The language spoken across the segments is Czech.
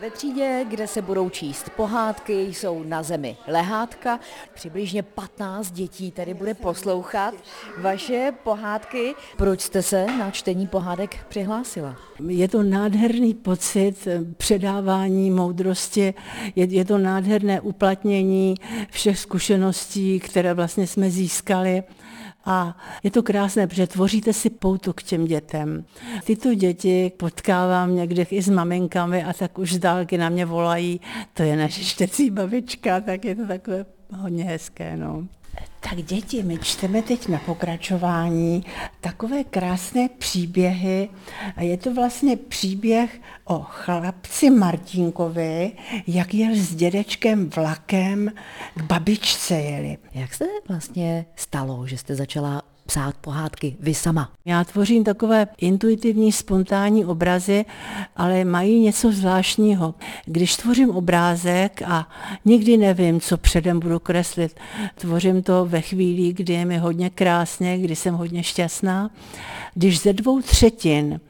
Ve třídě, kde se budou číst pohádky, jsou na zemi lehátka. Přibližně 15 dětí tady bude poslouchat vaše pohádky. Proč jste se na čtení pohádek přihlásila? Je to nádherný pocit předávání moudrosti, je, je to nádherné uplatnění všech zkušeností, které vlastně jsme získali. A je to krásné, protože tvoříte si poutu k těm dětem. Tyto děti potkávám někde i s maminkami a tak už dálky na mě volají, to je naše čtecí babička, tak je to takové hodně hezké. No. Tak děti, my čteme teď na pokračování takové krásné příběhy. A je to vlastně příběh o chlapci Martinkovi, jak jel s dědečkem vlakem k babičce jeli. Jak se vlastně stalo, že jste začala psát pohádky vy sama? Já tvořím takové intuitivní, spontánní obrazy, ale mají něco zvláštního. Když tvořím obrázek a nikdy nevím, co předem budu kreslit, tvořím to ve chvíli, kdy je mi hodně krásně, kdy jsem hodně šťastná. Když ze dvou třetin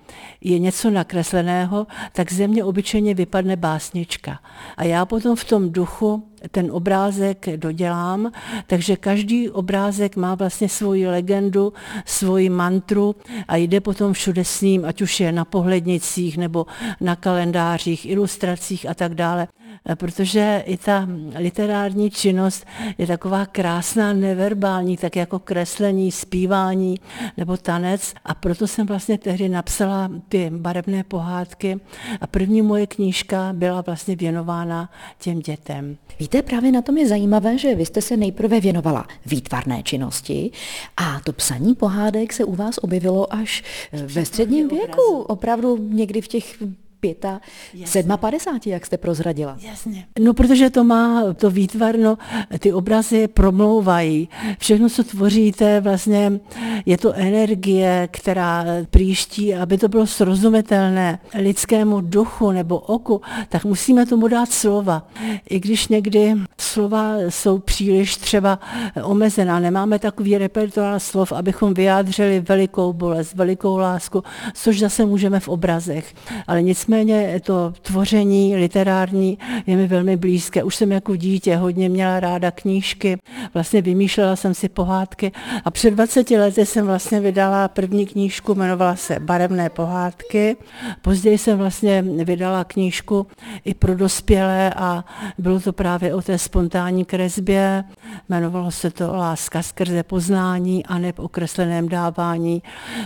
je něco nakresleného, tak ze mě obyčejně vypadne básnička. A já potom v tom duchu ten obrázek dodělám, takže každý obrázek má vlastně svoji legendu, svoji mantru a jde potom všude s ním, ať už je na pohlednicích nebo na kalendářích, ilustracích a tak dále. Protože i ta literární činnost je taková krásná, neverbální, tak jako kreslení, zpívání nebo tanec. A proto jsem vlastně tehdy napsala ty barevné pohádky. A první moje knížka byla vlastně věnována těm dětem. Víte, právě na tom je zajímavé, že vy jste se nejprve věnovala výtvarné činnosti a to psaní pohádek se u vás objevilo až ve středním věku, opravdu někdy v těch pěta, sedma padesáti, jak jste prozradila. Jasně. No, protože to má to výtvarno, ty obrazy promlouvají. Všechno, co tvoříte, vlastně je to energie, která příští, aby to bylo srozumitelné lidskému duchu nebo oku, tak musíme tomu dát slova. I když někdy slova jsou příliš třeba omezená, nemáme takový repertoár slov, abychom vyjádřili velikou bolest, velikou lásku, což zase můžeme v obrazech. Ale nicméně Nicméně to tvoření literární je mi velmi blízké. Už jsem jako dítě hodně měla ráda knížky, vlastně vymýšlela jsem si pohádky a před 20 lety jsem vlastně vydala první knížku, jmenovala se Barevné pohádky. Později jsem vlastně vydala knížku i pro dospělé a bylo to právě o té spontánní kresbě. Jmenovalo se to Láska skrze poznání a ne o kresleném dávání.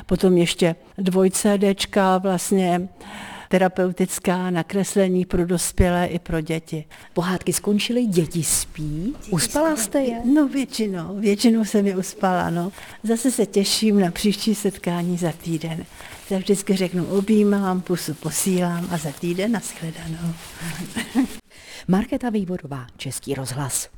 Potom ještě dvojcédečka vlastně terapeutická nakreslení pro dospělé i pro děti. Pohádky skončily, děti spí? Děti Uspala jste je? No většinou, většinou jsem je uspala, no. Zase se těším na příští setkání za týden. Já vždycky řeknu, objímám, pusu posílám a za týden nashledanou. Markéta Vývodová, Český rozhlas.